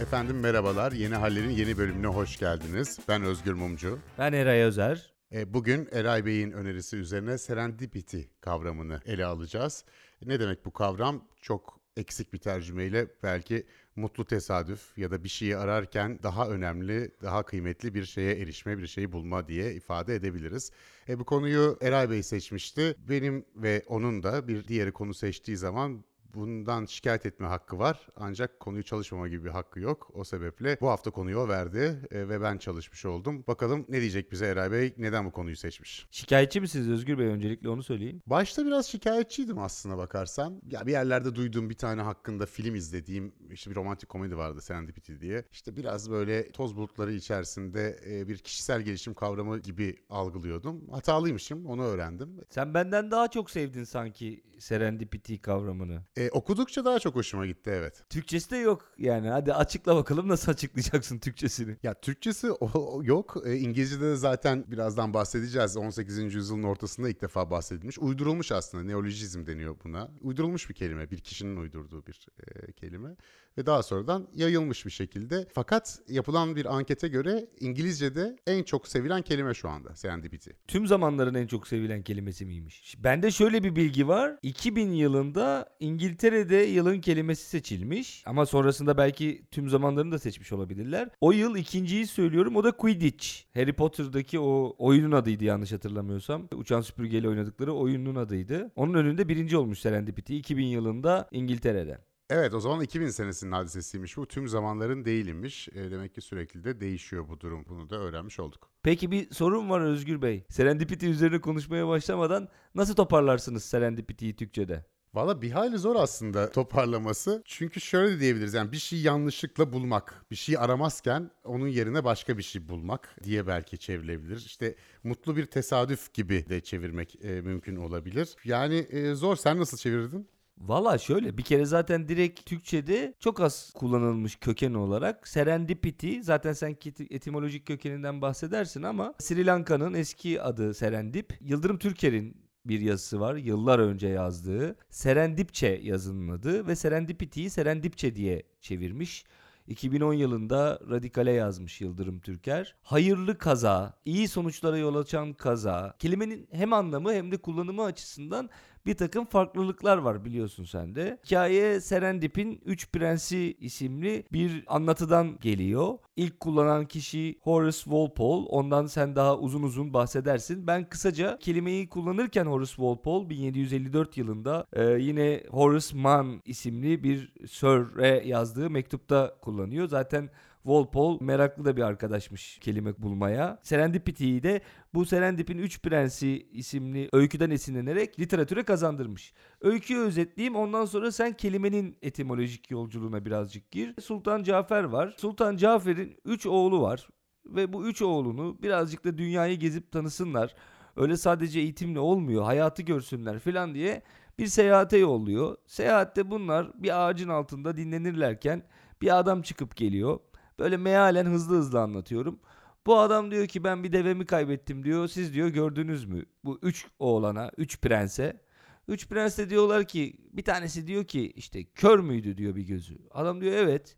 Efendim merhabalar. Yeni Haller'in yeni bölümüne hoş geldiniz. Ben Özgür Mumcu. Ben Eray Özer. E, bugün Eray Bey'in önerisi üzerine serendipity kavramını ele alacağız. Ne demek bu kavram? Çok eksik bir tercümeyle belki mutlu tesadüf ya da bir şeyi ararken daha önemli, daha kıymetli bir şeye erişme, bir şeyi bulma diye ifade edebiliriz. E, bu konuyu Eray Bey seçmişti. Benim ve onun da bir diğeri konu seçtiği zaman bundan şikayet etme hakkı var ancak konuyu çalışmama gibi bir hakkı yok. O sebeple bu hafta konuyu o verdi e, ve ben çalışmış oldum. Bakalım ne diyecek bize Eray Bey neden bu konuyu seçmiş? Şikayetçi misiniz Özgür Bey öncelikle onu söyleyin. Başta biraz şikayetçiydim aslına bakarsan. Ya bir yerlerde duyduğum bir tane hakkında film izlediğim işte bir romantik komedi vardı Serendipity diye. İşte biraz böyle toz bulutları içerisinde e, bir kişisel gelişim kavramı gibi algılıyordum. Hatalıymışım onu öğrendim. Sen benden daha çok sevdin sanki serendipity kavramını. E, okudukça daha çok hoşuma gitti evet. Türkçesi de yok yani. Hadi açıkla bakalım nasıl açıklayacaksın Türkçesini. Ya Türkçesi o, yok. E, İngilizce'de de zaten birazdan bahsedeceğiz. 18. yüzyılın ortasında ilk defa bahsedilmiş. Uydurulmuş aslında. Neolojizm deniyor buna. Uydurulmuş bir kelime. Bir kişinin uydurduğu bir e, kelime. Ve daha sonradan yayılmış bir şekilde. Fakat yapılan bir ankete göre İngilizce'de en çok sevilen kelime şu anda. Serendipity. Tüm zamanların en çok sevilen kelimesi miymiş? Bende şöyle bir bilgi var. 2000 yılında İngiltere'de yılın kelimesi seçilmiş. Ama sonrasında belki tüm zamanlarını da seçmiş olabilirler. O yıl ikinciyi söylüyorum. O da Quidditch. Harry Potter'daki o oyunun adıydı yanlış hatırlamıyorsam. Uçan süpürgeyle oynadıkları oyunun adıydı. Onun önünde birinci olmuş Serendipity 2000 yılında İngiltere'de. Evet o zaman 2000 senesinin hadisesiymiş bu. Tüm zamanların değilinmiş. E, demek ki sürekli de değişiyor bu durum. Bunu da öğrenmiş olduk. Peki bir sorun var Özgür Bey. Serendipity üzerine konuşmaya başlamadan nasıl toparlarsınız Serendipity'yi Türkçe'de? Valla bir hayli zor aslında toparlaması. Çünkü şöyle diyebiliriz yani bir şeyi yanlışlıkla bulmak. Bir şeyi aramazken onun yerine başka bir şey bulmak diye belki çevrilebilir. İşte mutlu bir tesadüf gibi de çevirmek e, mümkün olabilir. Yani e, zor sen nasıl çevirdin? Valla şöyle bir kere zaten direkt Türkçe'de çok az kullanılmış köken olarak serendipity zaten sen etimolojik kökeninden bahsedersin ama Sri Lanka'nın eski adı Serendip. Yıldırım Türker'in bir yazısı var. Yıllar önce yazdığı. Serendipçe yazılmadı ve Serendipity'yi Serendipçe diye çevirmiş. 2010 yılında Radikale yazmış Yıldırım Türker. Hayırlı kaza, iyi sonuçlara yol açan kaza. Kelimenin hem anlamı hem de kullanımı açısından bir takım farklılıklar var biliyorsun sen de. Hikaye Serendip'in Üç Prensi isimli bir anlatıdan geliyor. İlk kullanan kişi Horace Walpole. Ondan sen daha uzun uzun bahsedersin. Ben kısaca kelimeyi kullanırken Horace Walpole 1754 yılında e, yine Horace Mann isimli bir Sir'e yazdığı mektupta kullanıyor. Zaten Walpole meraklı da bir arkadaşmış kelime bulmaya. Serendipity'yi de bu Serendip'in Üç Prensi isimli öyküden esinlenerek literatüre kazandırmış. Öyküyü özetleyeyim ondan sonra sen kelimenin etimolojik yolculuğuna birazcık gir. Sultan Cafer var. Sultan Cafer'in 3 oğlu var ve bu 3 oğlunu birazcık da dünyayı gezip tanısınlar. Öyle sadece eğitimle olmuyor, hayatı görsünler falan diye bir seyahate yolluyor. Seyahatte bunlar bir ağacın altında dinlenirlerken bir adam çıkıp geliyor. Böyle mealen hızlı hızlı anlatıyorum. Bu adam diyor ki ben bir devemi kaybettim diyor. Siz diyor gördünüz mü? Bu üç oğlana, üç prense. Üç prens diyorlar ki bir tanesi diyor ki işte kör müydü diyor bir gözü. Adam diyor evet.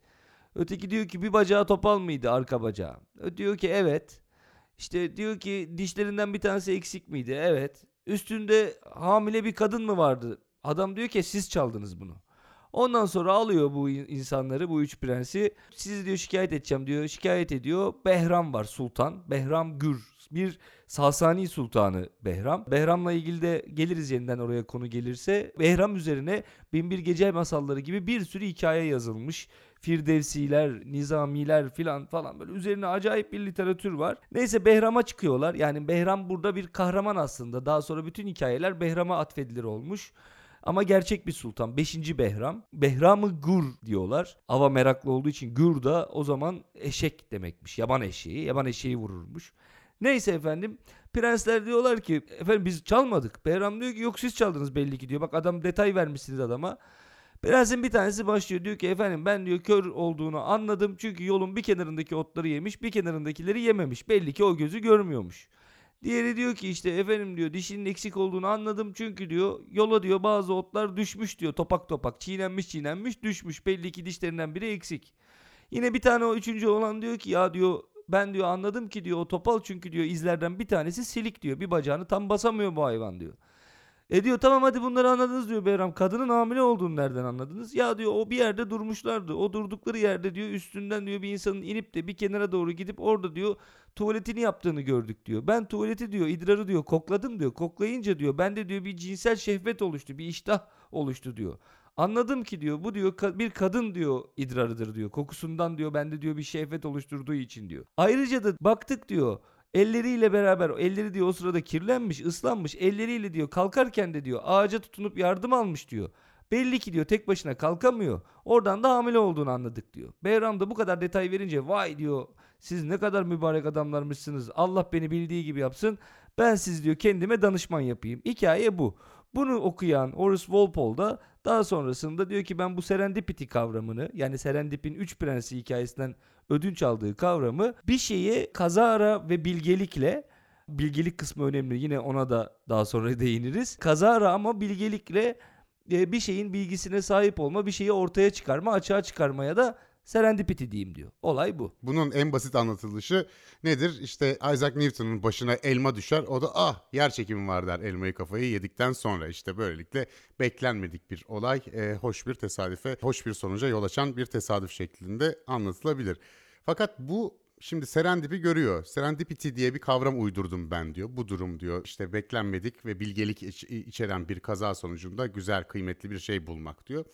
Öteki diyor ki bir bacağı topal mıydı arka bacağı? O diyor ki evet. İşte diyor ki dişlerinden bir tanesi eksik miydi? Evet. Üstünde hamile bir kadın mı vardı? Adam diyor ki siz çaldınız bunu. Ondan sonra alıyor bu insanları bu üç prensi. Sizi diyor şikayet edeceğim diyor. Şikayet ediyor. Behram var sultan. Behram Gür. Bir Sasani sultanı Behram. Behram'la ilgili de geliriz yeniden oraya konu gelirse. Behram üzerine Binbir Gece Masalları gibi bir sürü hikaye yazılmış. Firdevsiler, Nizamiler filan falan böyle üzerine acayip bir literatür var. Neyse Behram'a çıkıyorlar. Yani Behram burada bir kahraman aslında. Daha sonra bütün hikayeler Behram'a atfedilir olmuş. Ama gerçek bir sultan. 5. Behram. Behram'ı Gur diyorlar. Ava meraklı olduğu için Gur da o zaman eşek demekmiş. Yaban eşeği. Yaban eşeği vururmuş. Neyse efendim prensler diyorlar ki efendim biz çalmadık. Behram diyor ki yok siz çaldınız belli ki diyor. Bak adam detay vermişsiniz adama. Prensin bir tanesi başlıyor diyor ki efendim ben diyor kör olduğunu anladım. Çünkü yolun bir kenarındaki otları yemiş bir kenarındakileri yememiş. Belli ki o gözü görmüyormuş. Diğeri diyor ki işte efendim diyor dişinin eksik olduğunu anladım çünkü diyor yola diyor bazı otlar düşmüş diyor topak topak çiğnenmiş çiğnenmiş düşmüş belli ki dişlerinden biri eksik. Yine bir tane o üçüncü olan diyor ki ya diyor ben diyor anladım ki diyor o topal çünkü diyor izlerden bir tanesi silik diyor bir bacağını tam basamıyor bu hayvan diyor. E diyor tamam hadi bunları anladınız diyor Behram. Kadının hamile olduğunu nereden anladınız? Ya diyor o bir yerde durmuşlardı. O durdukları yerde diyor üstünden diyor bir insanın inip de bir kenara doğru gidip orada diyor tuvaletini yaptığını gördük diyor. Ben tuvaleti diyor idrarı diyor kokladım diyor. Koklayınca diyor bende diyor bir cinsel şehvet oluştu. Bir iştah oluştu diyor. Anladım ki diyor bu diyor bir kadın diyor idrarıdır diyor. Kokusundan diyor bende diyor bir şehvet oluşturduğu için diyor. Ayrıca da baktık diyor elleriyle beraber elleri diyor o sırada kirlenmiş, ıslanmış. Elleriyle diyor kalkarken de diyor ağaca tutunup yardım almış diyor. Belli ki diyor tek başına kalkamıyor. Oradan da hamile olduğunu anladık diyor. Behram da bu kadar detay verince vay diyor siz ne kadar mübarek adamlarmışsınız. Allah beni bildiği gibi yapsın. Ben siz diyor kendime danışman yapayım. Hikaye bu. Bunu okuyan Horace Walpole da daha sonrasında diyor ki ben bu serendipity kavramını yani serendipin üç prensi hikayesinden ödünç aldığı kavramı bir şeye kazara ve bilgelikle bilgelik kısmı önemli yine ona da daha sonra değiniriz. Kazara ama bilgelikle e, bir şeyin bilgisine sahip olma, bir şeyi ortaya çıkarma, açığa çıkarmaya da serendipity diyeyim diyor. Olay bu. Bunun en basit anlatılışı nedir? İşte Isaac Newton'un başına elma düşer. O da ah yer çekimi var der elmayı kafayı yedikten sonra. işte böylelikle beklenmedik bir olay. e, hoş bir tesadüfe, hoş bir sonuca yol açan bir tesadüf şeklinde anlatılabilir. Fakat bu Şimdi serendipi görüyor. Serendipity diye bir kavram uydurdum ben diyor. Bu durum diyor işte beklenmedik ve bilgelik iç- içeren bir kaza sonucunda güzel, kıymetli bir şey bulmak diyor.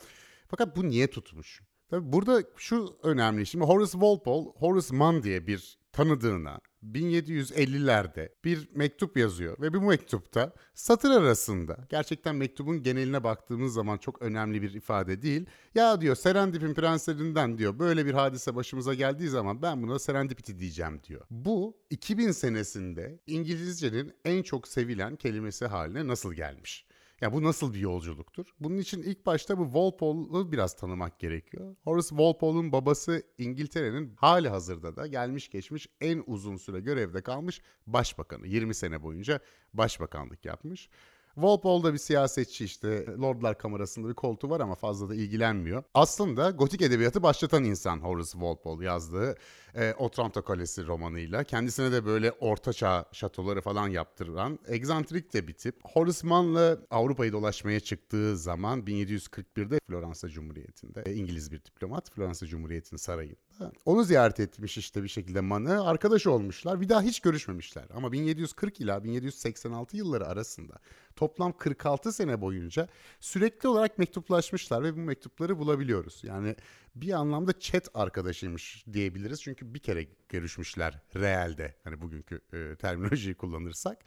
Fakat bu niye tutmuş? Tabii burada şu önemli. Şimdi Horace Walpole, Horace Mann diye bir tanıdığına 1750'lerde bir mektup yazıyor ve bu mektupta satır arasında gerçekten mektubun geneline baktığımız zaman çok önemli bir ifade değil. Ya diyor Serendip'in prenslerinden diyor böyle bir hadise başımıza geldiği zaman ben buna serendipity diyeceğim diyor. Bu 2000 senesinde İngilizcenin en çok sevilen kelimesi haline nasıl gelmiş? Ya bu nasıl bir yolculuktur? Bunun için ilk başta bu Walpole'u biraz tanımak gerekiyor. Horace Walpole'un babası İngiltere'nin hali hazırda da gelmiş geçmiş en uzun süre görevde kalmış başbakanı. 20 sene boyunca başbakanlık yapmış. Walpole da bir siyasetçi işte Lordlar Kamerası'nda bir koltuğu var ama fazla da ilgilenmiyor. Aslında gotik edebiyatı başlatan insan Horace Walpole yazdığı e, Otranto Kalesi romanıyla. Kendisine de böyle ortaçağ şatoları falan yaptıran egzantrik de bir tip. Horace Mann'la Avrupa'yı dolaşmaya çıktığı zaman 1741'de Floransa Cumhuriyeti'nde e, İngiliz bir diplomat Floransa Cumhuriyeti'nin sarayında. Onu ziyaret etmiş işte bir şekilde Mann'ı. Arkadaş olmuşlar. Bir daha hiç görüşmemişler. Ama 1740 ila 1786 yılları arasında toplam 46 sene boyunca sürekli olarak mektuplaşmışlar ve bu mektupları bulabiliyoruz. Yani bir anlamda chat arkadaşıymış diyebiliriz. Çünkü bir kere görüşmüşler realde. Hani bugünkü e, terminolojiyi kullanırsak.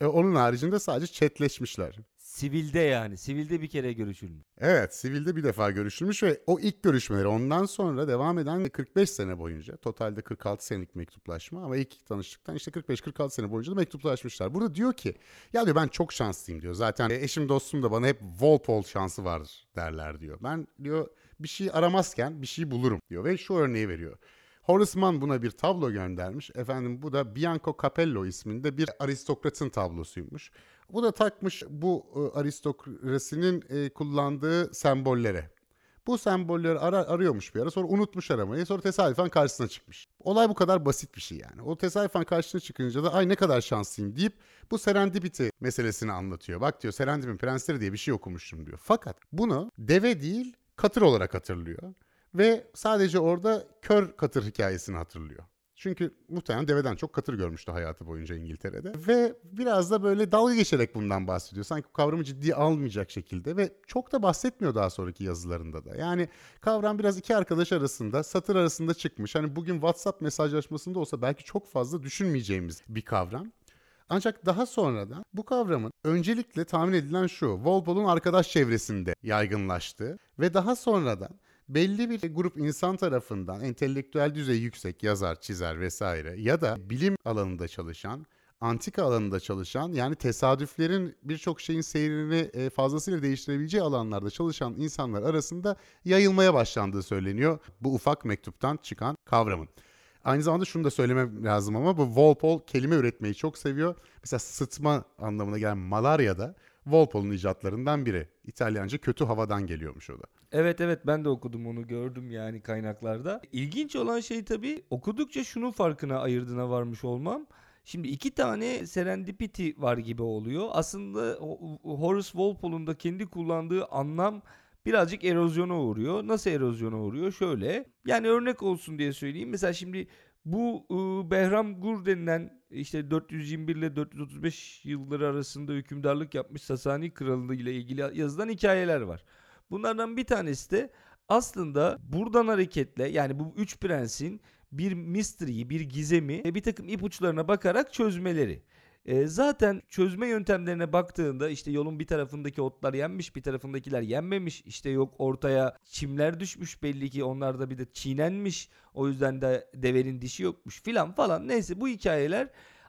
E, onun haricinde sadece chatleşmişler. Sivilde yani. Sivilde bir kere görüşülmüş. Evet, sivilde bir defa görüşülmüş ve o ilk görüşmeleri ondan sonra devam eden 45 sene boyunca, totalde 46 senelik mektuplaşma ama ilk tanıştıktan işte 45-46 sene boyunca da mektuplaşmışlar. Burada diyor ki, ya diyor ben çok şanslıyım diyor. Zaten eşim dostum da bana hep Walpole şansı var derler diyor. Ben diyor bir şey aramazken bir şey bulurum diyor ve şu örneği veriyor. Horace Mann buna bir tablo göndermiş. Efendim bu da Bianco Capello isminde bir aristokratın tablosuymuş. Bu da takmış bu e, aristokrasinin e, kullandığı sembollere. Bu sembolleri ara, arıyormuş bir ara sonra unutmuş aramayı sonra tesadüfen karşısına çıkmış. Olay bu kadar basit bir şey yani. O tesadüfen karşısına çıkınca da ay ne kadar şanslıyım deyip bu serendipity meselesini anlatıyor. Bak diyor serendipin prensleri diye bir şey okumuştum diyor. Fakat bunu deve değil katır olarak hatırlıyor. Ve sadece orada kör katır hikayesini hatırlıyor. Çünkü muhtemelen deveden çok katır görmüştü hayatı boyunca İngiltere'de. Ve biraz da böyle dalga geçerek bundan bahsediyor. Sanki kavramı ciddiye almayacak şekilde ve çok da bahsetmiyor daha sonraki yazılarında da. Yani kavram biraz iki arkadaş arasında, satır arasında çıkmış. Hani bugün WhatsApp mesajlaşmasında olsa belki çok fazla düşünmeyeceğimiz bir kavram. Ancak daha sonradan bu kavramın öncelikle tahmin edilen şu, Walpole'un arkadaş çevresinde yaygınlaştığı ve daha sonradan belli bir grup insan tarafından entelektüel düzey yüksek yazar, çizer vesaire ya da bilim alanında çalışan, antika alanında çalışan yani tesadüflerin birçok şeyin seyrini e, fazlasıyla değiştirebileceği alanlarda çalışan insanlar arasında yayılmaya başlandığı söyleniyor bu ufak mektuptan çıkan kavramın. Aynı zamanda şunu da söylemem lazım ama bu Walpole kelime üretmeyi çok seviyor. Mesela sıtma anlamına gelen malaria da Walpole'un icatlarından biri. İtalyanca kötü havadan geliyormuş o da. Evet evet ben de okudum onu gördüm yani kaynaklarda. İlginç olan şey tabii okudukça şunun farkına ayırdığına varmış olmam. Şimdi iki tane serendipity var gibi oluyor. Aslında Horace Walpole'un da kendi kullandığı anlam birazcık erozyona uğruyor. Nasıl erozyona uğruyor? Şöyle. Yani örnek olsun diye söyleyeyim. Mesela şimdi bu ıı, Behram Gur denilen işte 421 ile 435 yılları arasında hükümdarlık yapmış Sasani Kralığı ile ilgili yazılan hikayeler var. Bunlardan bir tanesi de aslında buradan hareketle yani bu üç prensin bir mystery'yi, bir gizemi bir takım ipuçlarına bakarak çözmeleri. E, zaten çözme yöntemlerine baktığında işte yolun bir tarafındaki otlar yenmiş bir tarafındakiler yenmemiş işte yok ortaya çimler düşmüş belli ki onlar da bir de çiğnenmiş o yüzden de devenin dişi yokmuş filan falan neyse bu hikayeler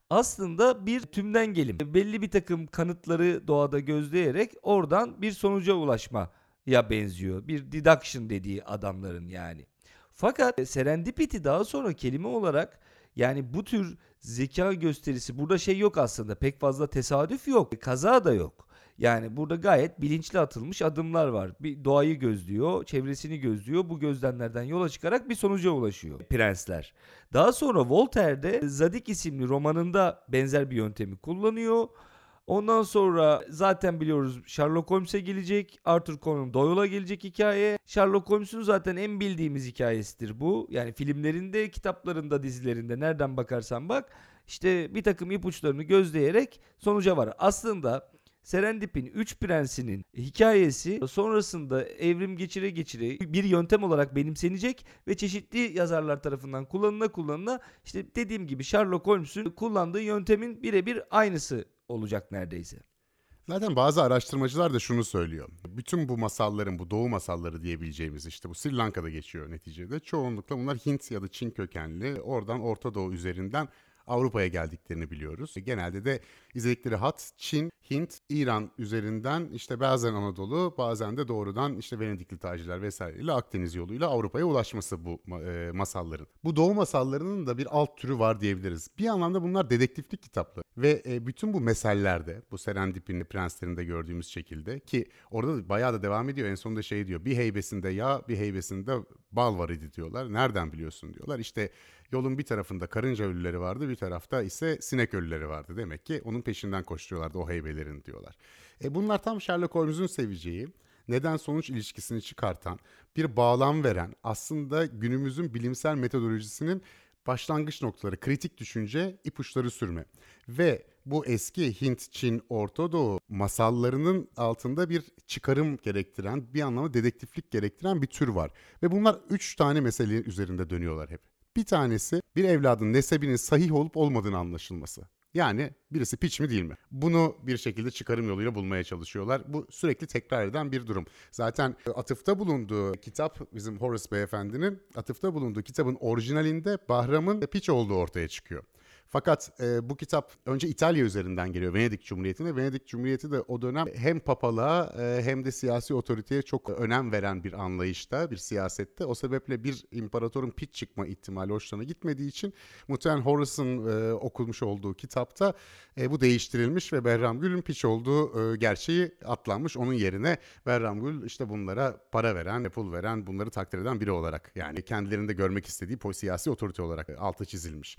aslında bir tümden gelim. Belli bir takım kanıtları doğada gözleyerek oradan bir sonuca ulaşma ya benziyor. Bir deduction dediği adamların yani. Fakat serendipity daha sonra kelime olarak yani bu tür zeka gösterisi burada şey yok aslında. Pek fazla tesadüf yok. Kaza da yok. Yani burada gayet bilinçli atılmış adımlar var. Bir doğayı gözlüyor, çevresini gözlüyor. Bu gözlemlerden yola çıkarak bir sonuca ulaşıyor prensler. Daha sonra Voltaire de Zadik isimli romanında benzer bir yöntemi kullanıyor. Ondan sonra zaten biliyoruz Sherlock Holmes'e gelecek. Arthur Conan Doyle'a gelecek hikaye. Sherlock Holmes'un zaten en bildiğimiz hikayesidir bu. Yani filmlerinde, kitaplarında, dizilerinde nereden bakarsan bak. işte bir takım ipuçlarını gözleyerek sonuca var. Aslında Serendip'in Üç Prensi'nin hikayesi sonrasında evrim geçire geçire bir yöntem olarak benimsenecek ve çeşitli yazarlar tarafından kullanıla kullanıla işte dediğim gibi Sherlock Holmes'un kullandığı yöntemin birebir aynısı olacak neredeyse. Zaten bazı araştırmacılar da şunu söylüyor. Bütün bu masalların, bu doğu masalları diyebileceğimiz işte bu Sri Lanka'da geçiyor neticede. Çoğunlukla bunlar Hint ya da Çin kökenli. Oradan Orta Doğu üzerinden Avrupa'ya geldiklerini biliyoruz. Genelde de izledikleri hat Çin, Hint, İran üzerinden işte bazen Anadolu, bazen de doğrudan işte Venedikli tacirler vesaireyle Akdeniz yoluyla Avrupa'ya ulaşması bu e, masalların. Bu doğu masallarının da bir alt türü var diyebiliriz. Bir anlamda bunlar dedektiflik kitapları ve e, bütün bu mesellerde, bu Serendip'in prenslerinde gördüğümüz şekilde ki orada da bayağı da devam ediyor. En sonunda şey diyor. Bir heybesinde yağ, bir heybesinde bal var idi diyorlar. Nereden biliyorsun diyorlar. İşte Yolun bir tarafında karınca ölüleri vardı, bir tarafta ise sinek ölüleri vardı. Demek ki onun peşinden koşturuyorlardı o heybelerin diyorlar. E bunlar tam Sherlock Holmes'un seveceği, neden sonuç ilişkisini çıkartan, bir bağlam veren, aslında günümüzün bilimsel metodolojisinin başlangıç noktaları, kritik düşünce, ipuçları sürme. Ve bu eski Hint, Çin, Orta Doğu masallarının altında bir çıkarım gerektiren, bir anlamda dedektiflik gerektiren bir tür var. Ve bunlar üç tane mesele üzerinde dönüyorlar hep. Bir tanesi bir evladın nesebinin sahih olup olmadığını anlaşılması. Yani birisi piç mi değil mi? Bunu bir şekilde çıkarım yoluyla bulmaya çalışıyorlar. Bu sürekli tekrar eden bir durum. Zaten atıfta bulunduğu kitap bizim Horace Beyefendi'nin atıfta bulunduğu kitabın orijinalinde Bahram'ın piç olduğu ortaya çıkıyor. Fakat e, bu kitap önce İtalya üzerinden geliyor Venedik Cumhuriyeti'ne. Venedik Cumhuriyeti de o dönem hem papalığa e, hem de siyasi otoriteye çok önem veren bir anlayışta, bir siyasette. O sebeple bir imparatorun piç çıkma ihtimali hoşlarına gitmediği için muhtemelen Horace'ın e, okunmuş olduğu kitapta e, bu değiştirilmiş ve Behram Gül'ün piç olduğu e, gerçeği atlanmış. Onun yerine Behram Gül işte bunlara para veren, pul veren, bunları takdir eden biri olarak yani kendilerinde görmek istediği siyasi otorite olarak altı çizilmiş.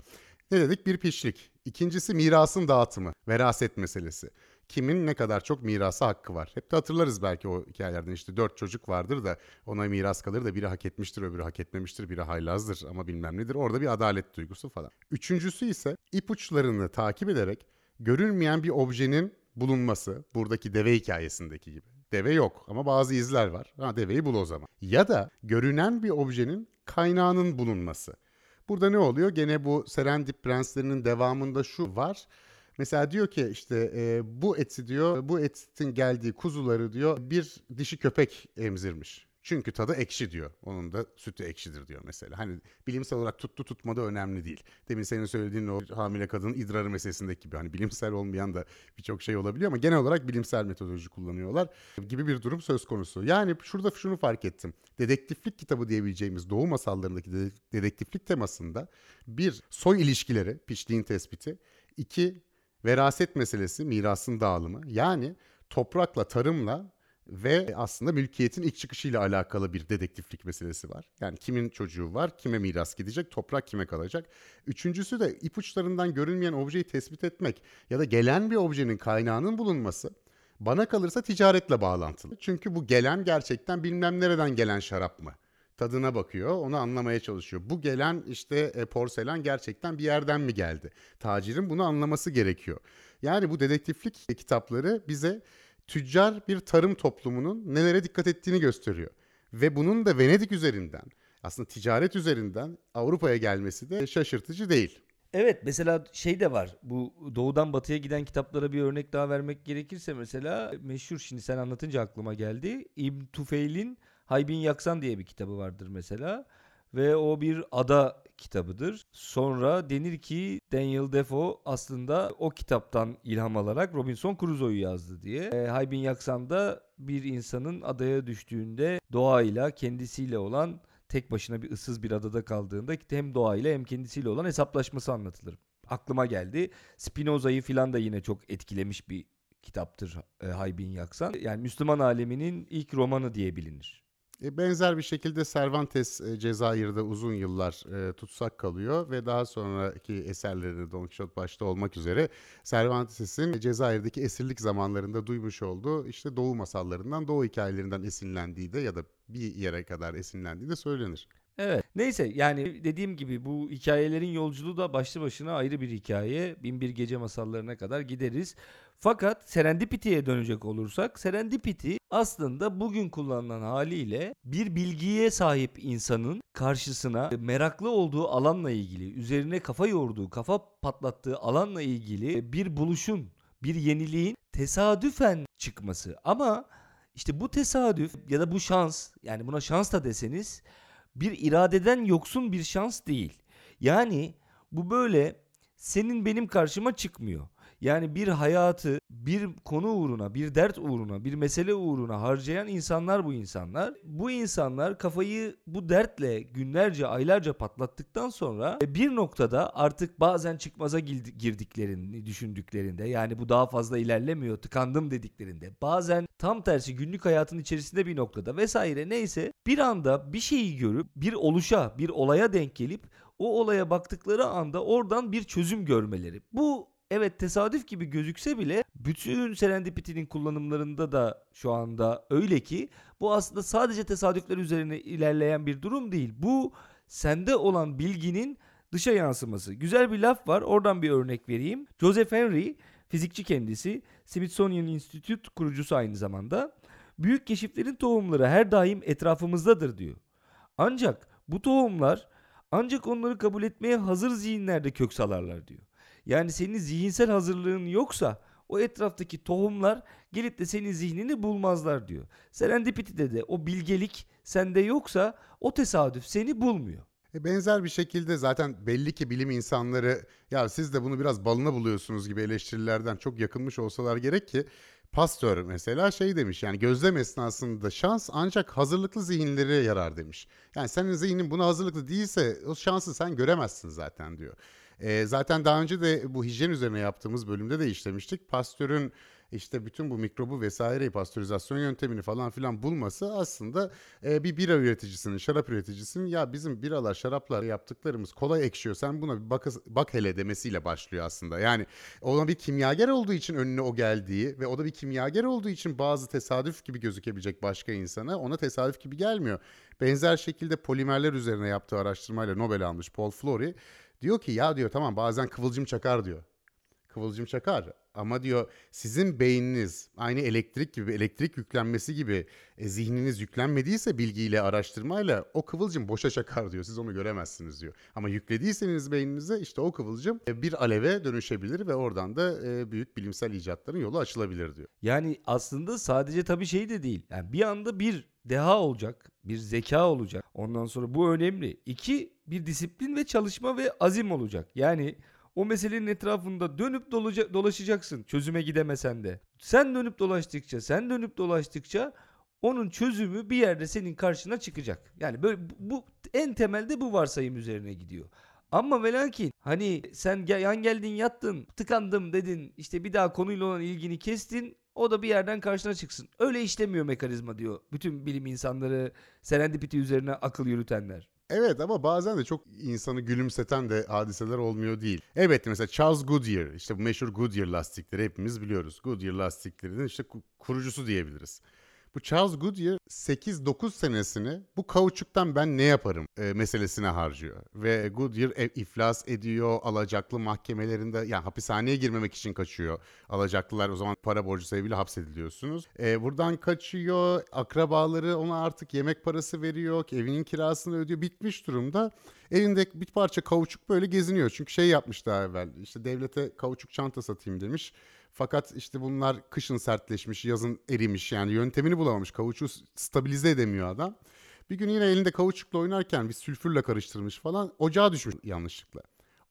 Ne dedik? Bir piçlik. İkincisi mirasın dağıtımı, veraset meselesi. Kimin ne kadar çok mirası hakkı var. Hep de hatırlarız belki o hikayelerden işte dört çocuk vardır da ona miras kalır da biri hak etmiştir öbürü hak etmemiştir biri haylazdır ama bilmem nedir. Orada bir adalet duygusu falan. Üçüncüsü ise ipuçlarını takip ederek görünmeyen bir objenin bulunması. Buradaki deve hikayesindeki gibi. Deve yok ama bazı izler var. Ha deveyi bul o zaman. Ya da görünen bir objenin kaynağının bulunması. Burada ne oluyor? Gene bu Serendip prenslerinin devamında şu var. Mesela diyor ki işte e, bu eti diyor bu etin geldiği kuzuları diyor bir dişi köpek emzirmiş. Çünkü tadı ekşi diyor. Onun da sütü ekşidir diyor mesela. Hani bilimsel olarak tuttu tutmadı önemli değil. Demin senin söylediğin o hamile kadının idrarı meselesindeki gibi. Hani bilimsel olmayan da birçok şey olabiliyor ama genel olarak bilimsel metodoloji kullanıyorlar gibi bir durum söz konusu. Yani şurada şunu fark ettim. Dedektiflik kitabı diyebileceğimiz doğu masallarındaki dedektiflik temasında bir soy ilişkileri, pişliğin tespiti. iki veraset meselesi, mirasın dağılımı. Yani toprakla, tarımla ve aslında mülkiyetin ilk çıkışıyla alakalı bir dedektiflik meselesi var. Yani kimin çocuğu var, kime miras gidecek, toprak kime kalacak. Üçüncüsü de ipuçlarından görünmeyen objeyi tespit etmek ya da gelen bir objenin kaynağının bulunması bana kalırsa ticaretle bağlantılı. Çünkü bu gelen gerçekten bilmem nereden gelen şarap mı? Tadına bakıyor, onu anlamaya çalışıyor. Bu gelen işte e, porselen gerçekten bir yerden mi geldi? Tacirin bunu anlaması gerekiyor. Yani bu dedektiflik kitapları bize tüccar bir tarım toplumunun nelere dikkat ettiğini gösteriyor. Ve bunun da Venedik üzerinden aslında ticaret üzerinden Avrupa'ya gelmesi de şaşırtıcı değil. Evet mesela şey de var bu doğudan batıya giden kitaplara bir örnek daha vermek gerekirse mesela meşhur şimdi sen anlatınca aklıma geldi. İbn Tufeil'in Haybin Yaksan diye bir kitabı vardır mesela ve o bir ada kitabıdır. Sonra denir ki Daniel Defoe aslında o kitaptan ilham alarak Robinson Crusoe'yu yazdı diye. E, Haybin Yaksan'da bir insanın adaya düştüğünde doğayla kendisiyle olan tek başına bir ıssız bir adada kaldığında hem doğayla hem kendisiyle olan hesaplaşması anlatılır. Aklıma geldi. Spinoza'yı filan da yine çok etkilemiş bir kitaptır e, Haybin Yaksan. Yani Müslüman aleminin ilk romanı diye bilinir. E, benzer bir şekilde Cervantes e, Cezayir'de uzun yıllar e, tutsak kalıyor ve daha sonraki eserleri Don Quixote başta olmak üzere Cervantes'in Cezayir'deki esirlik zamanlarında duymuş olduğu işte Doğu masallarından, Doğu hikayelerinden esinlendiği de ya da bir yere kadar esinlendiği de söylenir. Evet. Neyse yani dediğim gibi bu hikayelerin yolculuğu da başlı başına ayrı bir hikaye. Binbir Gece masallarına kadar gideriz. Fakat Serendipity'ye dönecek olursak Serendipity aslında bugün kullanılan haliyle bir bilgiye sahip insanın karşısına meraklı olduğu alanla ilgili, üzerine kafa yorduğu, kafa patlattığı alanla ilgili bir buluşun, bir yeniliğin tesadüfen çıkması. Ama işte bu tesadüf ya da bu şans yani buna şans da deseniz bir iradeden yoksun bir şans değil. Yani bu böyle senin benim karşıma çıkmıyor. Yani bir hayatı bir konu uğruna, bir dert uğruna, bir mesele uğruna harcayan insanlar bu insanlar. Bu insanlar kafayı bu dertle günlerce, aylarca patlattıktan sonra e, bir noktada artık bazen çıkmaza girdiklerini düşündüklerinde yani bu daha fazla ilerlemiyor, tıkandım dediklerinde bazen tam tersi günlük hayatın içerisinde bir noktada vesaire neyse bir anda bir şeyi görüp bir oluşa, bir olaya denk gelip o olaya baktıkları anda oradan bir çözüm görmeleri. Bu evet tesadüf gibi gözükse bile bütün Serendipity'nin kullanımlarında da şu anda öyle ki bu aslında sadece tesadüfler üzerine ilerleyen bir durum değil. Bu sende olan bilginin dışa yansıması. Güzel bir laf var oradan bir örnek vereyim. Joseph Henry fizikçi kendisi Smithsonian Institute kurucusu aynı zamanda. Büyük keşiflerin tohumları her daim etrafımızdadır diyor. Ancak bu tohumlar ancak onları kabul etmeye hazır zihinlerde kök salarlar diyor. Yani senin zihinsel hazırlığın yoksa o etraftaki tohumlar gelip de senin zihnini bulmazlar diyor. Serendipity'de de o bilgelik sende yoksa o tesadüf seni bulmuyor. E benzer bir şekilde zaten belli ki bilim insanları ya siz de bunu biraz balına buluyorsunuz gibi eleştirilerden çok yakınmış olsalar gerek ki Pastör mesela şey demiş yani gözlem esnasında şans ancak hazırlıklı zihinlere yarar demiş. Yani senin zihnin buna hazırlıklı değilse o şansı sen göremezsin zaten diyor. E, zaten daha önce de bu hijyen üzerine yaptığımız bölümde de işlemiştik. Pastörün işte bütün bu mikrobu vesaireyi pastörizasyon yöntemini falan filan bulması aslında e, bir bira üreticisinin, şarap üreticisinin ya bizim biralar, şaraplar yaptıklarımız kolay ekşiyor. Sen buna bir bak, bak hele demesiyle başlıyor aslında. Yani ona bir kimyager olduğu için önüne o geldiği ve o da bir kimyager olduğu için bazı tesadüf gibi gözükebilecek başka insana ona tesadüf gibi gelmiyor. Benzer şekilde polimerler üzerine yaptığı araştırmayla Nobel almış Paul Flory Diyor ki ya diyor tamam bazen kıvılcım çakar diyor. Kıvılcım çakar ama diyor sizin beyniniz aynı elektrik gibi elektrik yüklenmesi gibi e, zihniniz yüklenmediyse bilgiyle araştırmayla o kıvılcım boşa çakar diyor. Siz onu göremezsiniz diyor. Ama yüklediyseniz beyninize işte o kıvılcım e, bir aleve dönüşebilir ve oradan da e, büyük bilimsel icatların yolu açılabilir diyor. Yani aslında sadece tabii şey de değil. Yani bir anda bir deha olacak, bir zeka olacak. Ondan sonra bu önemli. İki, bir disiplin ve çalışma ve azim olacak. Yani o meselenin etrafında dönüp dolaca- dolaşacaksın çözüme gidemesen de. Sen dönüp dolaştıkça, sen dönüp dolaştıkça onun çözümü bir yerde senin karşına çıkacak. Yani böyle bu- en temelde bu varsayım üzerine gidiyor. Ama ve hani sen yan geldin yattın tıkandım dedin işte bir daha konuyla olan ilgini kestin o da bir yerden karşına çıksın. Öyle işlemiyor mekanizma diyor bütün bilim insanları serendipity üzerine akıl yürütenler. Evet ama bazen de çok insanı gülümseten de hadiseler olmuyor değil. Evet mesela Charles Goodyear işte bu meşhur Goodyear lastikleri hepimiz biliyoruz. Goodyear lastiklerinin işte ku- kurucusu diyebiliriz. Bu Charles Goodyear 8-9 senesini bu kauçuktan ben ne yaparım e, meselesine harcıyor. Ve Goodyear e, iflas ediyor, alacaklı mahkemelerinde yani hapishaneye girmemek için kaçıyor. Alacaklılar o zaman para borcu sebebiyle hapsediliyorsunuz. E, buradan kaçıyor, akrabaları ona artık yemek parası veriyor, evinin kirasını ödüyor, bitmiş durumda. Elinde bir parça kauçuk böyle geziniyor. Çünkü şey yapmış daha evvel işte devlete kauçuk çanta satayım demiş. Fakat işte bunlar kışın sertleşmiş, yazın erimiş yani yöntemini bulamamış. Kauçuğu stabilize edemiyor adam. Bir gün yine elinde kauçukla oynarken bir sülfürle karıştırmış falan ocağa düşmüş yanlışlıkla.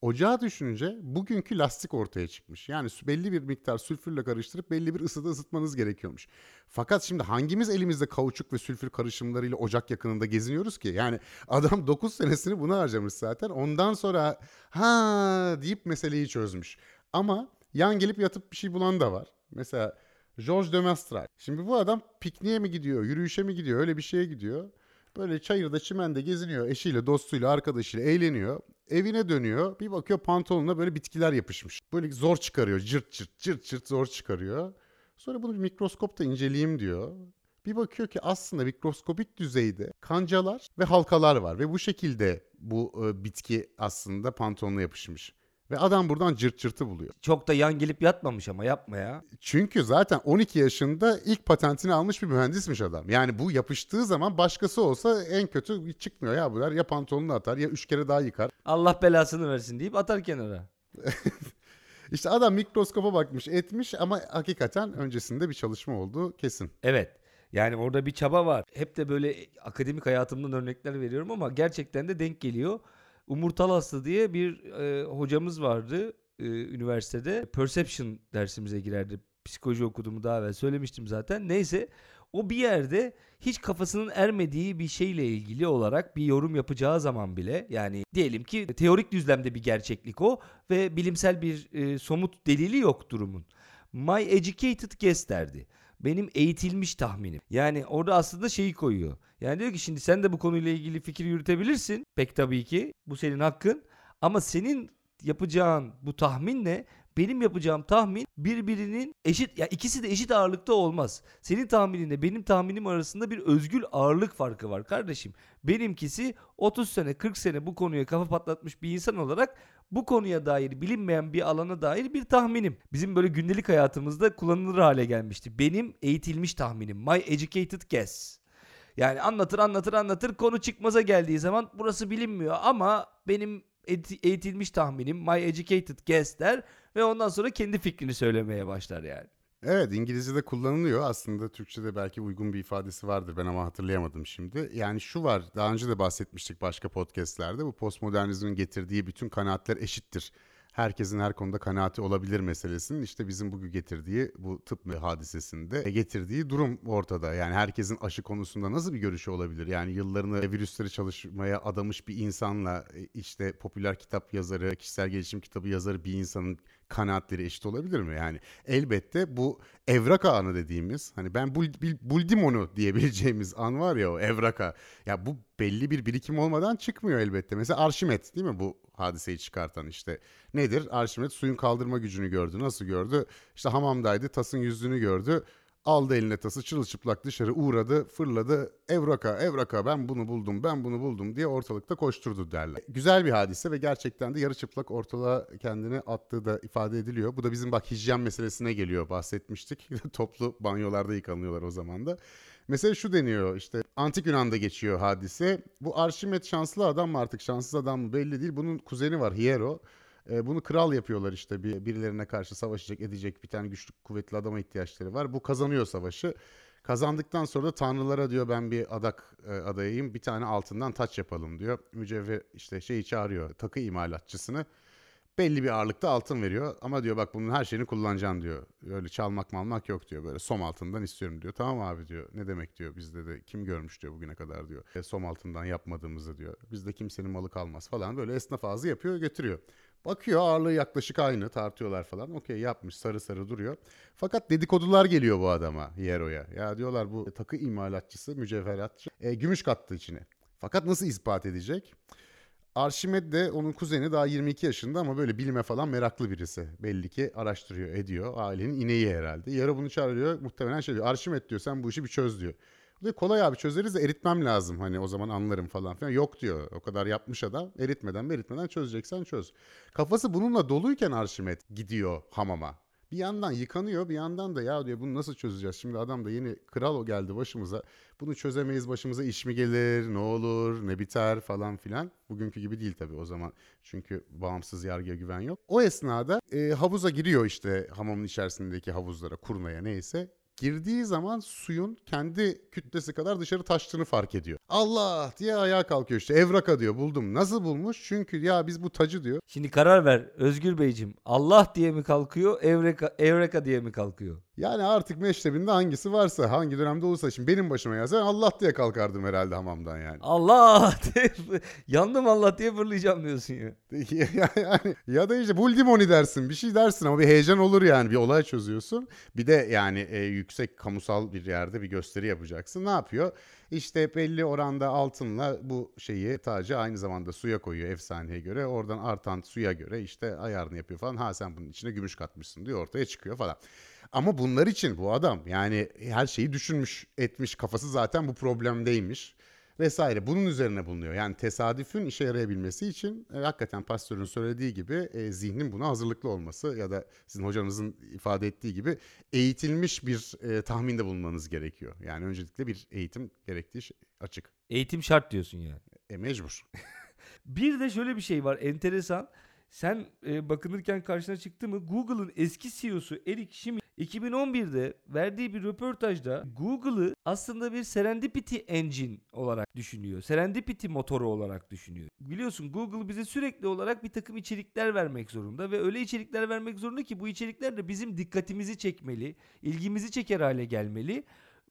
Ocağa düşününce bugünkü lastik ortaya çıkmış. Yani belli bir miktar sülfürle karıştırıp belli bir ısıda ısıtmanız gerekiyormuş. Fakat şimdi hangimiz elimizde kauçuk ve sülfür karışımlarıyla ocak yakınında geziniyoruz ki? Yani adam 9 senesini buna harcamış zaten. Ondan sonra ha deyip meseleyi çözmüş. Ama yan gelip yatıp bir şey bulan da var. Mesela Georges de. Şimdi bu adam pikniğe mi gidiyor, yürüyüşe mi gidiyor, öyle bir şeye gidiyor. Böyle çayırda çimende geziniyor. Eşiyle, dostuyla, arkadaşıyla eğleniyor. Evine dönüyor. Bir bakıyor pantolonuna böyle bitkiler yapışmış. Böyle zor çıkarıyor. Cırt cırt cırt cırt zor çıkarıyor. Sonra bunu bir mikroskopta inceleyeyim diyor. Bir bakıyor ki aslında mikroskopik düzeyde kancalar ve halkalar var. Ve bu şekilde bu e, bitki aslında pantolonuna yapışmış. Ve adam buradan cırt cırtı buluyor. Çok da yan gelip yatmamış ama yapma ya. Çünkü zaten 12 yaşında ilk patentini almış bir mühendismiş adam. Yani bu yapıştığı zaman başkası olsa en kötü çıkmıyor ya bunlar ya pantolonunu atar ya üç kere daha yıkar. Allah belasını versin deyip atar kenara. İşte adam mikroskopa bakmış etmiş ama hakikaten öncesinde bir çalışma olduğu kesin. Evet. Yani orada bir çaba var. Hep de böyle akademik hayatımdan örnekler veriyorum ama gerçekten de denk geliyor. Umur Talaslı diye bir e, hocamız vardı e, üniversitede. Perception dersimize girerdi. Psikoloji okuduğumu daha evvel söylemiştim zaten. Neyse o bir yerde hiç kafasının ermediği bir şeyle ilgili olarak bir yorum yapacağı zaman bile yani diyelim ki teorik düzlemde bir gerçeklik o ve bilimsel bir e, somut delili yok durumun. My educated guess derdi. Benim eğitilmiş tahminim. Yani orada aslında şeyi koyuyor. Yani diyor ki şimdi sen de bu konuyla ilgili fikir yürütebilirsin. Pek tabii ki. Bu senin hakkın. Ama senin yapacağın bu tahminle benim yapacağım tahmin birbirinin eşit ya ikisi de eşit ağırlıkta olmaz. Senin tahmininle benim tahminim arasında bir özgül ağırlık farkı var kardeşim. Benimkisi 30 sene 40 sene bu konuya kafa patlatmış bir insan olarak bu konuya dair bilinmeyen bir alana dair bir tahminim. Bizim böyle gündelik hayatımızda kullanılır hale gelmişti. Benim eğitilmiş tahminim. My educated guess. Yani anlatır anlatır anlatır konu çıkmaza geldiği zaman burası bilinmiyor ama benim eğitilmiş tahminim my educated guess der ve ondan sonra kendi fikrini söylemeye başlar yani. Evet İngilizce'de kullanılıyor. Aslında Türkçe'de belki uygun bir ifadesi vardır. Ben ama hatırlayamadım şimdi. Yani şu var. Daha önce de bahsetmiştik başka podcastlerde. Bu postmodernizmin getirdiği bütün kanaatler eşittir. Herkesin her konuda kanaati olabilir meselesinin işte bizim bugün getirdiği bu tıp hadisesinde getirdiği durum ortada. Yani herkesin aşı konusunda nasıl bir görüşü olabilir? Yani yıllarını virüsleri çalışmaya adamış bir insanla e, işte popüler kitap yazarı, kişisel gelişim kitabı yazarı bir insanın kanaatleri eşit olabilir mi? Yani elbette bu evraka anı dediğimiz hani ben bul, bil- buldim onu diyebileceğimiz an var ya o evraka. Ya bu belli bir birikim olmadan çıkmıyor elbette. Mesela Arşimet değil mi bu hadiseyi çıkartan işte. Nedir? Arşimet suyun kaldırma gücünü gördü. Nasıl gördü? İşte hamamdaydı tasın yüzünü gördü. Aldı eline tası çırılçıplak dışarı uğradı fırladı evraka evraka ben bunu buldum ben bunu buldum diye ortalıkta koşturdu derler. Güzel bir hadise ve gerçekten de yarı çıplak ortalığa kendini attığı da ifade ediliyor. Bu da bizim bak hijyen meselesine geliyor bahsetmiştik. Toplu banyolarda yıkanıyorlar o zaman da. Mesela şu deniyor işte antik Yunan'da geçiyor hadise. Bu Arşimet şanslı adam mı artık şanssız adam mı belli değil. Bunun kuzeni var Hiero. E, bunu kral yapıyorlar işte bir, birilerine karşı savaşacak edecek bir tane güçlü kuvvetli adama ihtiyaçları var. Bu kazanıyor savaşı. Kazandıktan sonra da tanrılara diyor ben bir adak e, adayıyım. Bir tane altından taç yapalım diyor. Mücevher işte şeyi çağırıyor takı imalatçısını. Belli bir ağırlıkta altın veriyor ama diyor bak bunun her şeyini kullanacaksın diyor. Öyle çalmak malmak yok diyor. Böyle som altından istiyorum diyor. Tamam abi diyor. Ne demek diyor bizde de kim görmüş diyor bugüne kadar diyor. E, som altından yapmadığımızı diyor. Bizde kimsenin malı kalmaz falan. Böyle esnaf ağzı yapıyor götürüyor. Bakıyor ağırlığı yaklaşık aynı tartıyorlar falan. Okey yapmış sarı sarı duruyor. Fakat dedikodular geliyor bu adama Hiero'ya. Ya diyorlar bu takı imalatçısı, mücevheratçı e, gümüş kattı içine. Fakat nasıl ispat edecek? Arşimet de onun kuzeni daha 22 yaşında ama böyle bilime falan meraklı birisi. Belli ki araştırıyor, ediyor. Ailenin ineği herhalde. Yarı bunu çağırıyor. Muhtemelen şey diyor. Arşimet diyor sen bu işi bir çöz diyor. Diyor kolay abi çözeriz de eritmem lazım. Hani o zaman anlarım falan filan. Yok diyor. O kadar yapmış adam. Eritmeden eritmeden çözeceksen çöz. Kafası bununla doluyken Arşimet gidiyor hamama. Bir yandan yıkanıyor bir yandan da ya diyor bunu nasıl çözeceğiz? Şimdi adam da yeni kral o geldi başımıza. Bunu çözemeyiz başımıza iş mi gelir ne olur ne biter falan filan. Bugünkü gibi değil tabii o zaman çünkü bağımsız yargıya güven yok. O esnada e, havuza giriyor işte hamamın içerisindeki havuzlara kurnaya neyse. Girdiği zaman suyun kendi kütlesi kadar dışarı taştığını fark ediyor. Allah diye ayağa kalkıyor işte evraka diyor buldum. Nasıl bulmuş? Çünkü ya biz bu tacı diyor Şimdi karar ver Özgür Beyciğim. Allah diye mi kalkıyor, Evreka, Evreka diye mi kalkıyor? Yani artık meşrebinde hangisi varsa, hangi dönemde olursa şimdi benim başıma yazsa Allah diye kalkardım herhalde hamamdan yani. Allah diye yandım Allah diye fırlayacağım diyorsun ya. yani, ya da işte buldimoni dersin, bir şey dersin ama bir heyecan olur yani bir olay çözüyorsun. Bir de yani e, yüksek kamusal bir yerde bir gösteri yapacaksın. Ne yapıyor? İşte belli oranda altınla bu şeyi tacı aynı zamanda suya koyuyor efsaneye göre. Oradan artan suya göre işte ayarını yapıyor falan. Ha sen bunun içine gümüş katmışsın diyor ortaya çıkıyor falan. Ama bunlar için bu adam yani her şeyi düşünmüş etmiş kafası zaten bu problemdeymiş vesaire bunun üzerine bulunuyor. Yani tesadüfün işe yarayabilmesi için e, hakikaten pastörün söylediği gibi e, zihnin buna hazırlıklı olması ya da sizin hocanızın ifade ettiği gibi eğitilmiş bir e, tahminde bulunmanız gerekiyor. Yani öncelikle bir eğitim gerektiği şey açık. Eğitim şart diyorsun yani. E mecbur. Bir de şöyle bir şey var enteresan. Sen e, bakınırken karşına çıktı mı Google'ın eski CEO'su Eric Schmidt 2011'de verdiği bir röportajda Google'ı aslında bir serendipity engine olarak düşünüyor. Serendipity motoru olarak düşünüyor. Biliyorsun Google bize sürekli olarak bir takım içerikler vermek zorunda ve öyle içerikler vermek zorunda ki bu içerikler de bizim dikkatimizi çekmeli, ilgimizi çeker hale gelmeli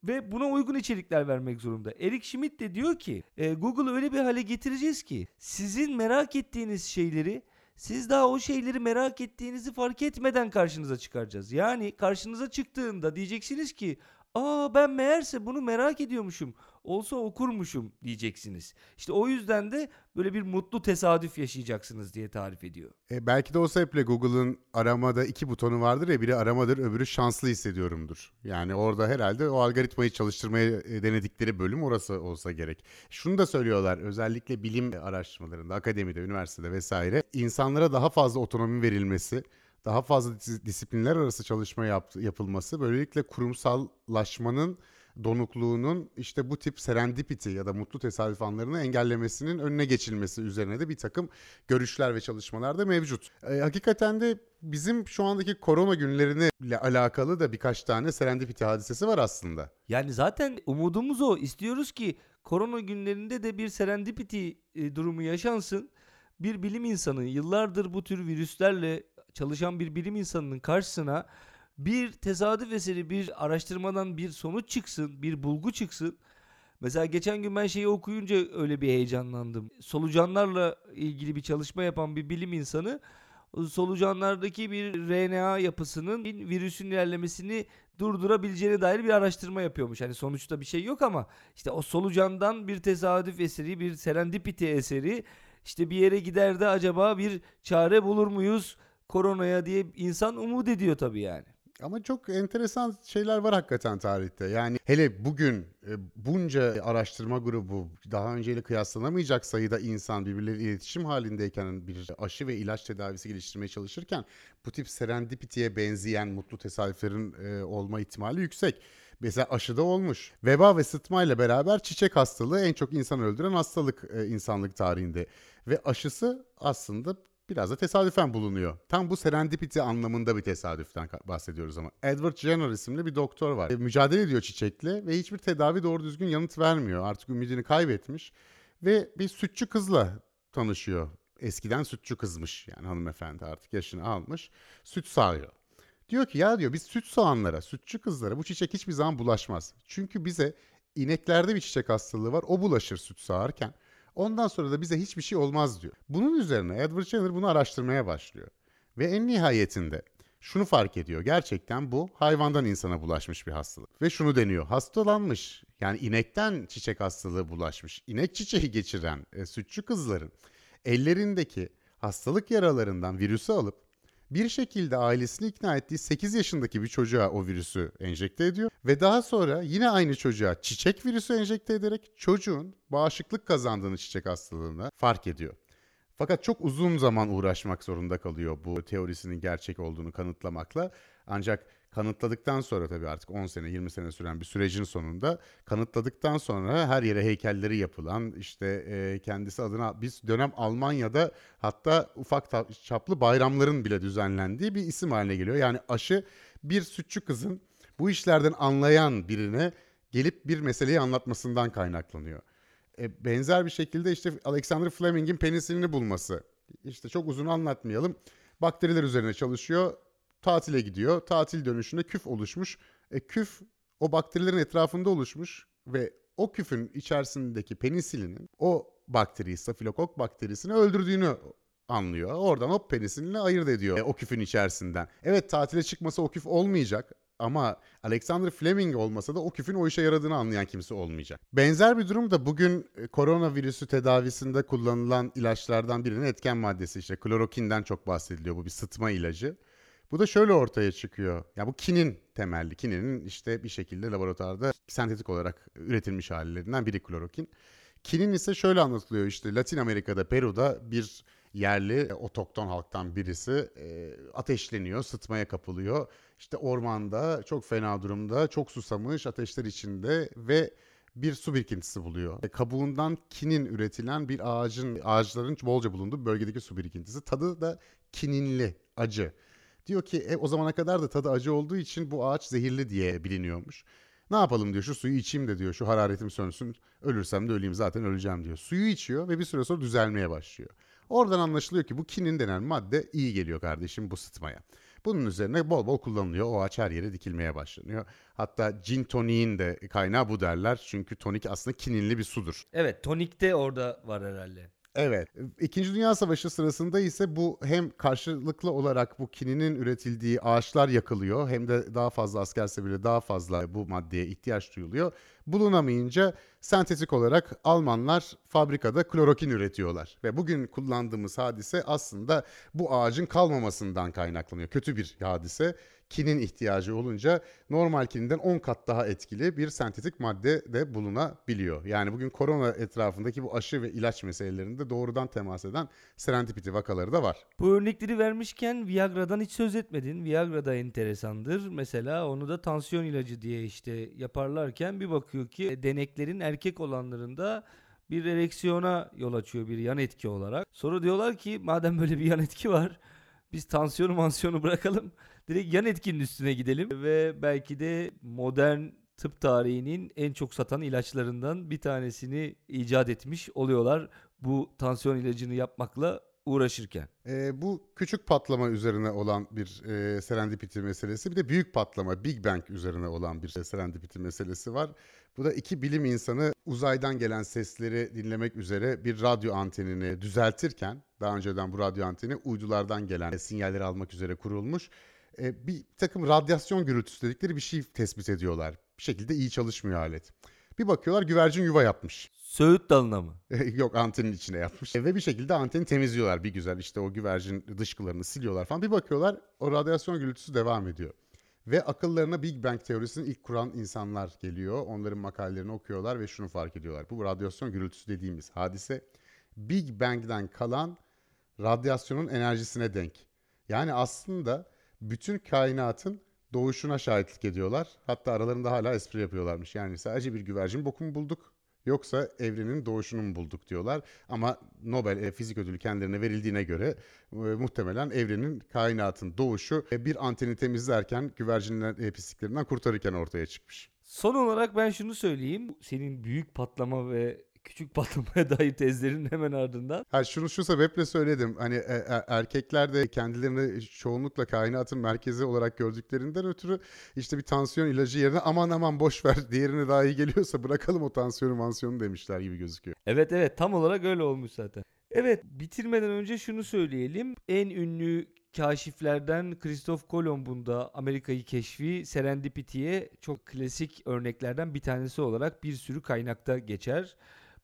ve buna uygun içerikler vermek zorunda. Eric Schmidt de diyor ki e, Google'ı öyle bir hale getireceğiz ki sizin merak ettiğiniz şeyleri siz daha o şeyleri merak ettiğinizi fark etmeden karşınıza çıkaracağız. Yani karşınıza çıktığında diyeceksiniz ki aa ben meğerse bunu merak ediyormuşum. Olsa okurmuşum diyeceksiniz. İşte o yüzden de böyle bir mutlu tesadüf yaşayacaksınız diye tarif ediyor. E, belki de o sebeple Google'ın aramada iki butonu vardır ya biri aramadır öbürü şanslı hissediyorumdur. Yani orada herhalde o algoritmayı çalıştırmaya e, denedikleri bölüm orası olsa gerek. Şunu da söylüyorlar özellikle bilim araştırmalarında, akademide, üniversitede vesaire insanlara daha fazla otonomi verilmesi, daha fazla dis- disiplinler arası çalışma yap- yapılması böylelikle kurumsallaşmanın donukluğunun işte bu tip serendipity ya da mutlu tesadüf anlarını engellemesinin önüne geçilmesi üzerine de bir takım görüşler ve çalışmalar da mevcut. E, hakikaten de bizim şu andaki korona günlerine alakalı da birkaç tane serendipity hadisesi var aslında. Yani zaten umudumuz o. İstiyoruz ki korona günlerinde de bir serendipity e, durumu yaşansın. Bir bilim insanı yıllardır bu tür virüslerle çalışan bir bilim insanının karşısına bir tesadüf eseri bir araştırmadan bir sonuç çıksın, bir bulgu çıksın. Mesela geçen gün ben şeyi okuyunca öyle bir heyecanlandım. Solucanlarla ilgili bir çalışma yapan bir bilim insanı solucanlardaki bir RNA yapısının virüsün ilerlemesini durdurabileceğine dair bir araştırma yapıyormuş. Hani sonuçta bir şey yok ama işte o solucandan bir tesadüf eseri, bir serendipity eseri işte bir yere gider de acaba bir çare bulur muyuz koronaya diye insan umut ediyor tabii yani. Ama çok enteresan şeyler var hakikaten tarihte. Yani hele bugün e, bunca araştırma grubu daha önceyle kıyaslanamayacak sayıda insan birbirleriyle iletişim halindeyken bir aşı ve ilaç tedavisi geliştirmeye çalışırken bu tip serendipity'ye benzeyen mutlu tesadüflerin e, olma ihtimali yüksek. Mesela aşıda olmuş. Veba ve sıtma ile beraber çiçek hastalığı en çok insan öldüren hastalık e, insanlık tarihinde. Ve aşısı aslında biraz da tesadüfen bulunuyor. Tam bu serendipity anlamında bir tesadüften bahsediyoruz ama. Edward Jenner isimli bir doktor var. E, mücadele ediyor çiçekle ve hiçbir tedavi doğru düzgün yanıt vermiyor. Artık ümidini kaybetmiş ve bir sütçü kızla tanışıyor. Eskiden sütçü kızmış yani hanımefendi artık yaşını almış. Süt sağıyor. Diyor ki ya diyor biz süt sağanlara, sütçü kızlara bu çiçek hiçbir zaman bulaşmaz. Çünkü bize ineklerde bir çiçek hastalığı var. O bulaşır süt sağarken. Ondan sonra da bize hiçbir şey olmaz diyor. Bunun üzerine Edward Jenner bunu araştırmaya başlıyor. Ve en nihayetinde şunu fark ediyor. Gerçekten bu hayvandan insana bulaşmış bir hastalık. Ve şunu deniyor. Hastalanmış yani inekten çiçek hastalığı bulaşmış. İnek çiçeği geçiren e, sütçü kızların ellerindeki hastalık yaralarından virüsü alıp bir şekilde ailesini ikna ettiği 8 yaşındaki bir çocuğa o virüsü enjekte ediyor ve daha sonra yine aynı çocuğa çiçek virüsü enjekte ederek çocuğun bağışıklık kazandığını çiçek hastalığına fark ediyor. Fakat çok uzun zaman uğraşmak zorunda kalıyor bu teorisinin gerçek olduğunu kanıtlamakla. Ancak kanıtladıktan sonra tabii artık 10 sene 20 sene süren bir sürecin sonunda kanıtladıktan sonra her yere heykelleri yapılan işte e, kendisi adına biz dönem Almanya'da hatta ufak ta- çaplı bayramların bile düzenlendiği bir isim haline geliyor. Yani aşı bir sütçü kızın bu işlerden anlayan birine gelip bir meseleyi anlatmasından kaynaklanıyor. E, benzer bir şekilde işte Alexander Fleming'in penisilini bulması. İşte çok uzun anlatmayalım. Bakteriler üzerine çalışıyor. Tatile gidiyor. Tatil dönüşünde küf oluşmuş. E, küf o bakterilerin etrafında oluşmuş ve o küfün içerisindeki penisilinin o bakteriyi, stafilokok bakterisini öldürdüğünü anlıyor. Oradan o penisilini ayırt ediyor e, o küfün içerisinden. Evet tatile çıkmasa o küf olmayacak ama Alexander Fleming olmasa da o küfün o işe yaradığını anlayan kimse olmayacak. Benzer bir durum da bugün e, koronavirüsü tedavisinde kullanılan ilaçlardan birinin etken maddesi işte klorokinden çok bahsediliyor. Bu bir sıtma ilacı. Bu da şöyle ortaya çıkıyor. Ya bu kinin temelli. Kininin işte bir şekilde laboratuvarda sentetik olarak üretilmiş hallerinden biri klorokin. Kinin ise şöyle anlatılıyor işte Latin Amerika'da Peru'da bir yerli e, otokton halktan birisi e, ateşleniyor, sıtmaya kapılıyor. İşte ormanda çok fena durumda, çok susamış, ateşler içinde ve bir su birikintisi buluyor. E, kabuğundan kinin üretilen bir ağacın, ağaçların bolca bulunduğu bölgedeki su birikintisi. Tadı da kininli, acı. Diyor ki e, o zamana kadar da tadı acı olduğu için bu ağaç zehirli diye biliniyormuş. Ne yapalım diyor şu suyu içeyim de diyor şu hararetim sönsün ölürsem de öleyim zaten öleceğim diyor. Suyu içiyor ve bir süre sonra düzelmeye başlıyor. Oradan anlaşılıyor ki bu kinin denen madde iyi geliyor kardeşim bu sıtmaya. Bunun üzerine bol bol kullanılıyor. O ağaç her yere dikilmeye başlanıyor. Hatta gin toniğin de kaynağı bu derler. Çünkü tonik aslında kininli bir sudur. Evet tonik de orada var herhalde. Evet. İkinci Dünya Savaşı sırasında ise bu hem karşılıklı olarak bu kininin üretildiği ağaçlar yakılıyor hem de daha fazla askerse bile daha fazla bu maddeye ihtiyaç duyuluyor. Bulunamayınca sentetik olarak Almanlar fabrikada klorokin üretiyorlar. Ve bugün kullandığımız hadise aslında bu ağacın kalmamasından kaynaklanıyor. Kötü bir hadise. Kinin ihtiyacı olunca normal kininden 10 kat daha etkili bir sentetik madde de bulunabiliyor. Yani bugün korona etrafındaki bu aşı ve ilaç meselelerinde doğrudan temas eden serendipity vakaları da var. Bu örnekleri vermişken Viagra'dan hiç söz etmedin. Viagra da enteresandır. Mesela onu da tansiyon ilacı diye işte yaparlarken bir bakıyor ki deneklerin erkek olanlarında bir ereksiyona yol açıyor bir yan etki olarak. Sonra diyorlar ki madem böyle bir yan etki var biz tansiyonu mansiyonu bırakalım direkt yan etkinin üstüne gidelim ve belki de modern tıp tarihinin en çok satan ilaçlarından bir tanesini icat etmiş oluyorlar bu tansiyon ilacını yapmakla uğraşırken. E, bu küçük patlama üzerine olan bir e, serendipity meselesi bir de büyük patlama Big Bang üzerine olan bir serendipity meselesi var. Bu da iki bilim insanı uzaydan gelen sesleri dinlemek üzere bir radyo antenini düzeltirken daha önceden bu radyo anteni uydulardan gelen sinyalleri almak üzere kurulmuş. E, bir takım radyasyon gürültüsü dedikleri bir şey tespit ediyorlar. Bir şekilde iyi çalışmıyor alet. Bir bakıyorlar güvercin yuva yapmış. Söğüt dalına mı? Yok antenin içine yapmış. Ve bir şekilde anteni temizliyorlar bir güzel. İşte o güvercin dışkılarını siliyorlar falan. Bir bakıyorlar o radyasyon gürültüsü devam ediyor. Ve akıllarına Big Bang teorisini ilk kuran insanlar geliyor. Onların makalelerini okuyorlar ve şunu fark ediyorlar. Bu radyasyon gürültüsü dediğimiz hadise Big Bang'den kalan radyasyonun enerjisine denk. Yani aslında bütün kainatın doğuşuna şahitlik ediyorlar. Hatta aralarında hala espri yapıyorlarmış. Yani sadece bir güvercin bokumu bulduk yoksa evrenin doğuşunu mu bulduk diyorlar. Ama Nobel e, Fizik Ödülü kendilerine verildiğine göre e, muhtemelen evrenin kainatın doğuşu e, bir anteni temizlerken güvercinler e, pisliklerinden kurtarırken ortaya çıkmış. Son olarak ben şunu söyleyeyim. Senin büyük patlama ve küçük patlamaya dair tezlerin hemen ardından. Ha şunu şu sebeple söyledim. Hani e, e, erkekler de kendilerini çoğunlukla kainatın merkezi olarak gördüklerinden ötürü işte bir tansiyon ilacı yerine aman aman boş ver diğerine daha iyi geliyorsa bırakalım o tansiyonu mansiyonu demişler gibi gözüküyor. Evet evet tam olarak öyle olmuş zaten. Evet bitirmeden önce şunu söyleyelim. En ünlü kaşiflerden Christoph Kolomb'un da Amerika'yı keşfi Serendipity'ye çok klasik örneklerden bir tanesi olarak bir sürü kaynakta geçer.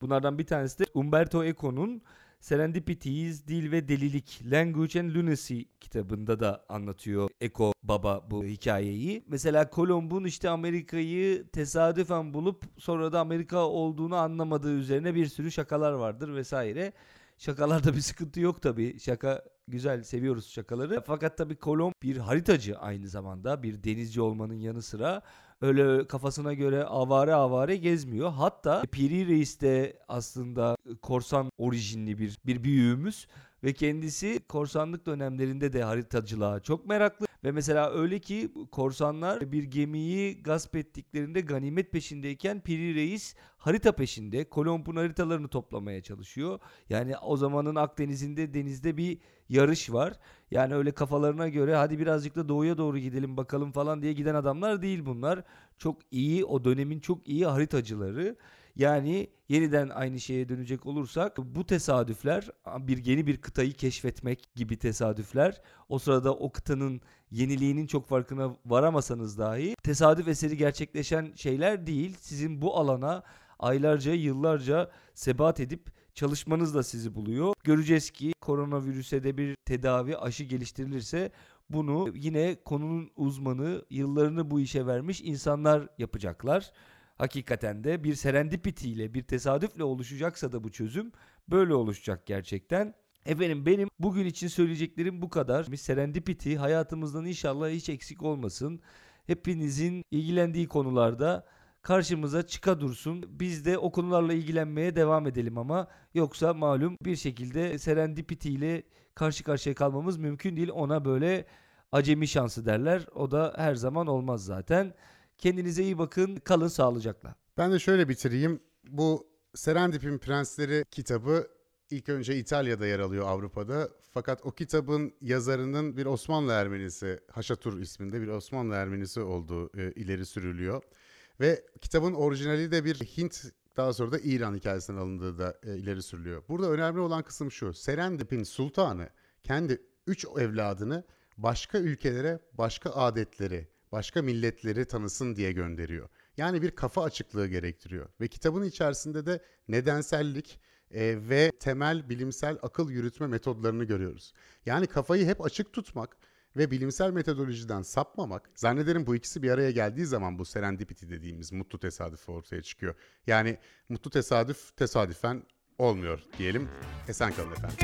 Bunlardan bir tanesi de Umberto Eco'nun Serendipities, Dil ve Delilik, Language and Lunacy kitabında da anlatıyor Eco Baba bu hikayeyi. Mesela Kolomb'un işte Amerika'yı tesadüfen bulup sonra da Amerika olduğunu anlamadığı üzerine bir sürü şakalar vardır vesaire. Şakalarda bir sıkıntı yok tabii. Şaka güzel seviyoruz şakaları. Fakat tabii Kolomb bir haritacı aynı zamanda bir denizci olmanın yanı sıra öyle kafasına göre avare avare gezmiyor. Hatta Piri Reis de aslında korsan orijinli bir bir büyüğümüz ve kendisi korsanlık dönemlerinde de haritacılığa çok meraklı ve mesela öyle ki korsanlar bir gemiyi gasp ettiklerinde ganimet peşindeyken Piri Reis harita peşinde. Kolomb'un haritalarını toplamaya çalışıyor. Yani o zamanın Akdeniz'inde denizde bir yarış var. Yani öyle kafalarına göre hadi birazcık da doğuya doğru gidelim bakalım falan diye giden adamlar değil bunlar. Çok iyi o dönemin çok iyi haritacıları. Yani yeniden aynı şeye dönecek olursak bu tesadüfler bir yeni bir kıtayı keşfetmek gibi tesadüfler o sırada o kıtanın yeniliğinin çok farkına varamasanız dahi tesadüf eseri gerçekleşen şeyler değil. Sizin bu alana aylarca yıllarca sebat edip çalışmanız da sizi buluyor. Göreceğiz ki koronavirüse de bir tedavi aşı geliştirilirse bunu yine konunun uzmanı yıllarını bu işe vermiş insanlar yapacaklar hakikaten de bir serendipity bir tesadüfle oluşacaksa da bu çözüm böyle oluşacak gerçekten. Efendim benim bugün için söyleyeceklerim bu kadar. Bir serendipity hayatımızdan inşallah hiç eksik olmasın. Hepinizin ilgilendiği konularda karşımıza çıka dursun. Biz de o konularla ilgilenmeye devam edelim ama yoksa malum bir şekilde serendipity ile karşı karşıya kalmamız mümkün değil. Ona böyle acemi şansı derler. O da her zaman olmaz zaten. Kendinize iyi bakın. Kalın sağlıcakla. Ben de şöyle bitireyim. Bu Serendip'in Prensleri kitabı ilk önce İtalya'da yer alıyor Avrupa'da. Fakat o kitabın yazarının bir Osmanlı Ermenisi, Haşatur isminde bir Osmanlı Ermenisi olduğu e, ileri sürülüyor. Ve kitabın orijinali de bir Hint daha sonra da İran hikayesinden alındığı da e, ileri sürülüyor. Burada önemli olan kısım şu. Serendip'in sultanı kendi üç evladını başka ülkelere, başka adetleri, başka milletleri tanısın diye gönderiyor. Yani bir kafa açıklığı gerektiriyor. Ve kitabın içerisinde de nedensellik e, ve temel bilimsel akıl yürütme metodlarını görüyoruz. Yani kafayı hep açık tutmak ve bilimsel metodolojiden sapmamak zannederim bu ikisi bir araya geldiği zaman bu serendipity dediğimiz mutlu tesadüf ortaya çıkıyor. Yani mutlu tesadüf tesadüfen olmuyor diyelim. Esen kalın efendim.